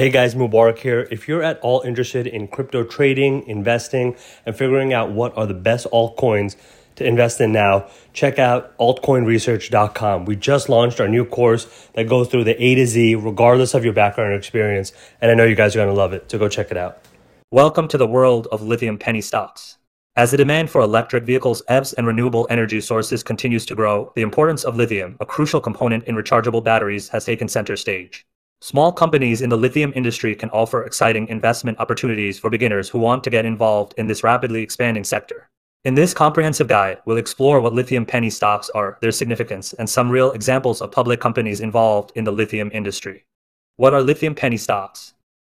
Hey guys, Mubarak here. If you're at all interested in crypto trading, investing, and figuring out what are the best altcoins to invest in now, check out altcoinresearch.com. We just launched our new course that goes through the A to Z, regardless of your background or experience. And I know you guys are going to love it. So go check it out. Welcome to the world of lithium penny stocks. As the demand for electric vehicles, EVs, and renewable energy sources continues to grow, the importance of lithium, a crucial component in rechargeable batteries, has taken center stage. Small companies in the lithium industry can offer exciting investment opportunities for beginners who want to get involved in this rapidly expanding sector. In this comprehensive guide, we'll explore what lithium penny stocks are, their significance, and some real examples of public companies involved in the lithium industry. What are lithium penny stocks?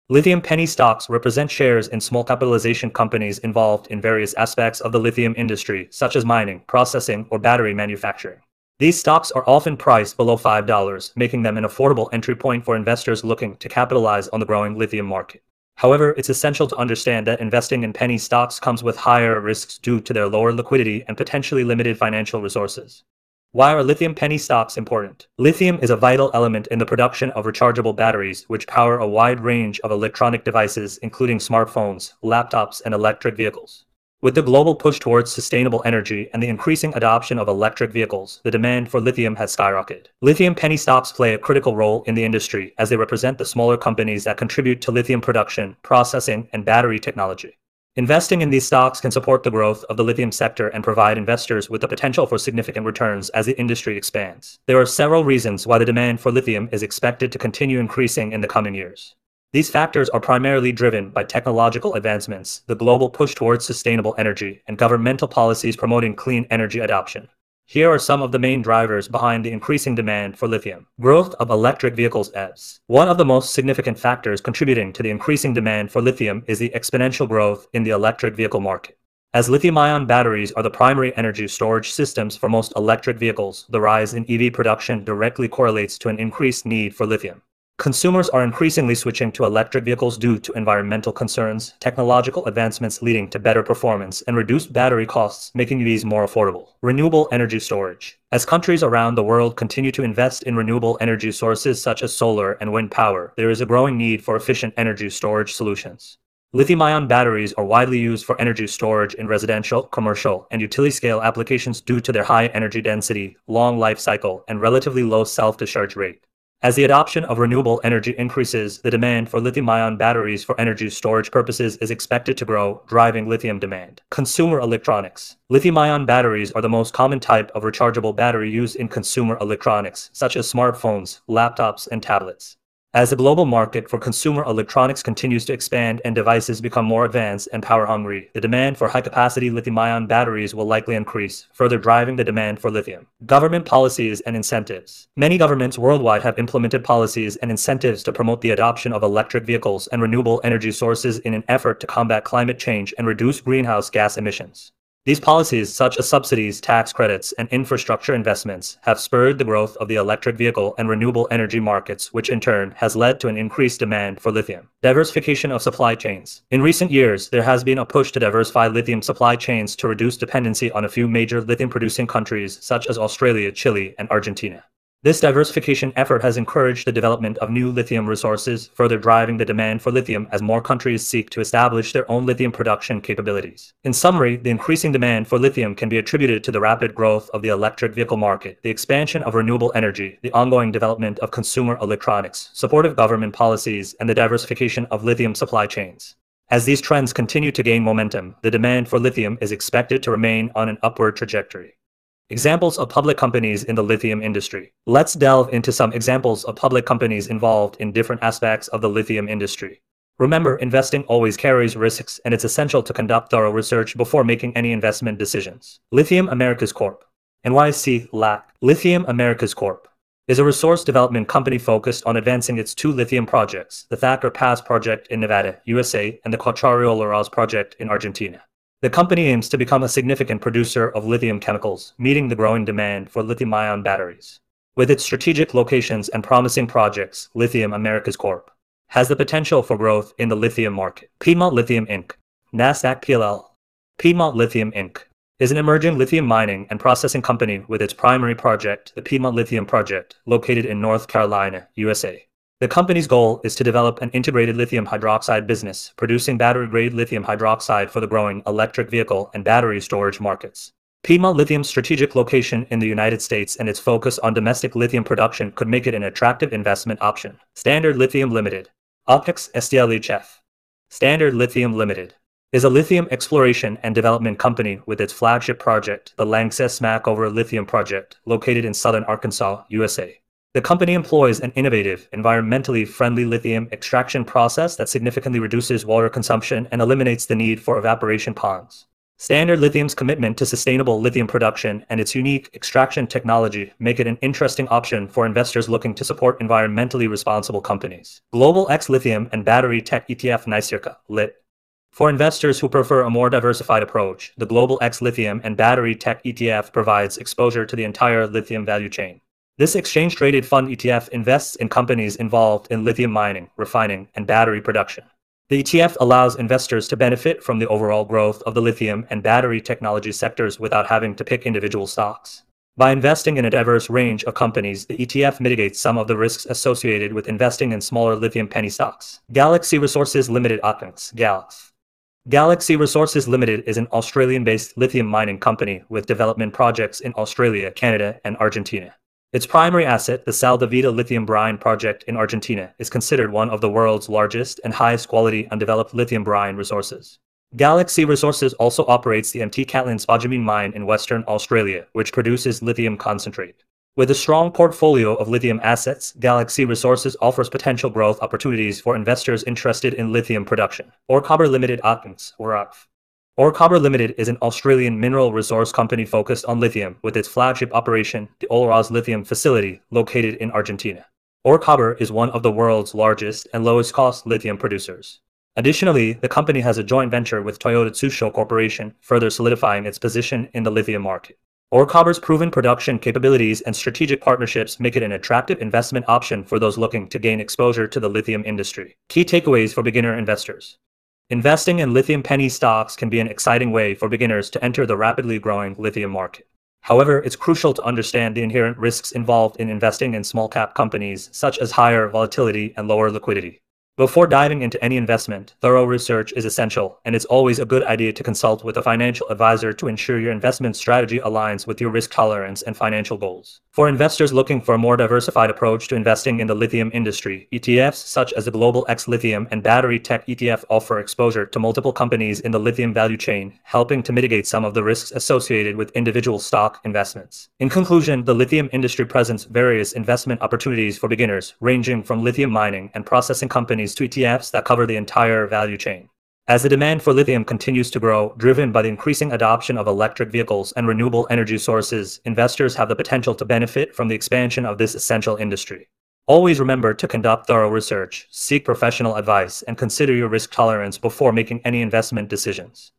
Lithium penny stocks represent shares in small capitalization companies involved in various aspects of the lithium industry, such as mining, processing, or battery manufacturing. These stocks are often priced below $5, making them an affordable entry point for investors looking to capitalize on the growing lithium market. However, it's essential to understand that investing in penny stocks comes with higher risks due to their lower liquidity and potentially limited financial resources. Why are lithium penny stocks important? Lithium is a vital element in the production of rechargeable batteries, which power a wide range of electronic devices, including smartphones, laptops, and electric vehicles. With the global push towards sustainable energy and the increasing adoption of electric vehicles, the demand for lithium has skyrocketed. Lithium penny stocks play a critical role in the industry as they represent the smaller companies that contribute to lithium production, processing, and battery technology. Investing in these stocks can support the growth of the lithium sector and provide investors with the potential for significant returns as the industry expands. There are several reasons why the demand for lithium is expected to continue increasing in the coming years. These factors are primarily driven by technological advancements, the global push towards sustainable energy, and governmental policies promoting clean energy adoption. Here are some of the main drivers behind the increasing demand for lithium. Growth of electric vehicles EVs. One of the most significant factors contributing to the increasing demand for lithium is the exponential growth in the electric vehicle market. As lithium-ion batteries are the primary energy storage systems for most electric vehicles, the rise in EV production directly correlates to an increased need for lithium. Consumers are increasingly switching to electric vehicles due to environmental concerns, technological advancements leading to better performance, and reduced battery costs, making these more affordable. Renewable energy storage. As countries around the world continue to invest in renewable energy sources such as solar and wind power, there is a growing need for efficient energy storage solutions. Lithium-ion batteries are widely used for energy storage in residential, commercial, and utility-scale applications due to their high energy density, long life cycle, and relatively low self-discharge rate. As the adoption of renewable energy increases, the demand for lithium-ion batteries for energy storage purposes is expected to grow, driving lithium demand. Consumer electronics. Lithium-ion batteries are the most common type of rechargeable battery used in consumer electronics, such as smartphones, laptops, and tablets. As the global market for consumer electronics continues to expand and devices become more advanced and power hungry, the demand for high capacity lithium ion batteries will likely increase, further driving the demand for lithium. Government policies and incentives. Many governments worldwide have implemented policies and incentives to promote the adoption of electric vehicles and renewable energy sources in an effort to combat climate change and reduce greenhouse gas emissions. These policies, such as subsidies, tax credits, and infrastructure investments, have spurred the growth of the electric vehicle and renewable energy markets, which in turn has led to an increased demand for lithium. Diversification of supply chains. In recent years, there has been a push to diversify lithium supply chains to reduce dependency on a few major lithium producing countries, such as Australia, Chile, and Argentina. This diversification effort has encouraged the development of new lithium resources, further driving the demand for lithium as more countries seek to establish their own lithium production capabilities. In summary, the increasing demand for lithium can be attributed to the rapid growth of the electric vehicle market, the expansion of renewable energy, the ongoing development of consumer electronics, supportive government policies, and the diversification of lithium supply chains. As these trends continue to gain momentum, the demand for lithium is expected to remain on an upward trajectory. Examples of public companies in the lithium industry. Let's delve into some examples of public companies involved in different aspects of the lithium industry. Remember, investing always carries risks and it's essential to conduct thorough research before making any investment decisions. Lithium Americas Corp. NYC LAC. Lithium Americas Corp. is a resource development company focused on advancing its two lithium projects, the Thacker Pass project in Nevada, USA, and the Caucharí-Olaroz project in Argentina. The company aims to become a significant producer of lithium chemicals, meeting the growing demand for lithium ion batteries. With its strategic locations and promising projects, Lithium Americas Corp has the potential for growth in the lithium market. Piedmont Lithium Inc., NASDAQ PLL. Piedmont Lithium Inc. is an emerging lithium mining and processing company with its primary project, the Piedmont Lithium Project, located in North Carolina, USA. The company's goal is to develop an integrated lithium hydroxide business, producing battery grade lithium hydroxide for the growing electric vehicle and battery storage markets. Piedmont Lithium's strategic location in the United States and its focus on domestic lithium production could make it an attractive investment option. Standard Lithium Limited. Optics STLHF. Standard Lithium Limited is a lithium exploration and development company with its flagship project, the Lanxess Smackover Lithium Project, located in southern Arkansas, USA. The company employs an innovative, environmentally friendly lithium extraction process that significantly reduces water consumption and eliminates the need for evaporation ponds. Standard Lithium's commitment to sustainable lithium production and its unique extraction technology make it an interesting option for investors looking to support environmentally responsible companies. Global X Lithium and Battery Tech ETF NYSE Arca, LIT. For investors who prefer a more diversified approach, the Global X Lithium and Battery Tech ETF provides exposure to the entire lithium value chain. This exchange traded fund ETF invests in companies involved in lithium mining, refining, and battery production. The ETF allows investors to benefit from the overall growth of the lithium and battery technology sectors without having to pick individual stocks. By investing in a diverse range of companies, the ETF mitigates some of the risks associated with investing in smaller lithium penny stocks. Galaxy Resources Limited Options, Galax. Galaxy Resources Limited is an Australian based lithium mining company with development projects in Australia, Canada, and Argentina. Its primary asset, the Sal de Vida lithium brine project in Argentina, is considered one of the world's largest and highest quality undeveloped lithium brine resources. Galaxy Resources also operates the Mt Cattlin spodumene mine in Western Australia, which produces lithium concentrate. With a strong portfolio of lithium assets, Galaxy Resources offers potential growth opportunities for investors interested in lithium production. Orocobre Limited Atkins, or ARF. Orocobre Limited is an Australian mineral resource company focused on lithium with its flagship operation, the Olaroz Lithium Facility, located in Argentina. Orocobre is one of the world's largest and lowest cost lithium producers. Additionally, the company has a joint venture with Toyota Tsusho Corporation, further solidifying its position in the lithium market. Orocobre's proven production capabilities and strategic partnerships make it an attractive investment option for those looking to gain exposure to the lithium industry. Key takeaways for beginner investors. Investing in lithium penny stocks can be an exciting way for beginners to enter the rapidly growing lithium market. However, it's crucial to understand the inherent risks involved in investing in small cap companies, such as higher volatility and lower liquidity. Before diving into any investment, thorough research is essential, and it's always a good idea to consult with a financial advisor to ensure your investment strategy aligns with your risk tolerance and financial goals. For investors looking for a more diversified approach to investing in the lithium industry, ETFs such as the Global X Lithium and Battery Tech ETF offer exposure to multiple companies in the lithium value chain, helping to mitigate some of the risks associated with individual stock investments. In conclusion, the lithium industry presents various investment opportunities for beginners, ranging from lithium mining and processing companies companies to ETFs that cover the entire value chain. As the demand for lithium continues to grow, driven by the increasing adoption of electric vehicles and renewable energy sources, investors have the potential to benefit from the expansion of this essential industry. Always remember to conduct thorough research, seek professional advice, and consider your risk tolerance before making any investment decisions.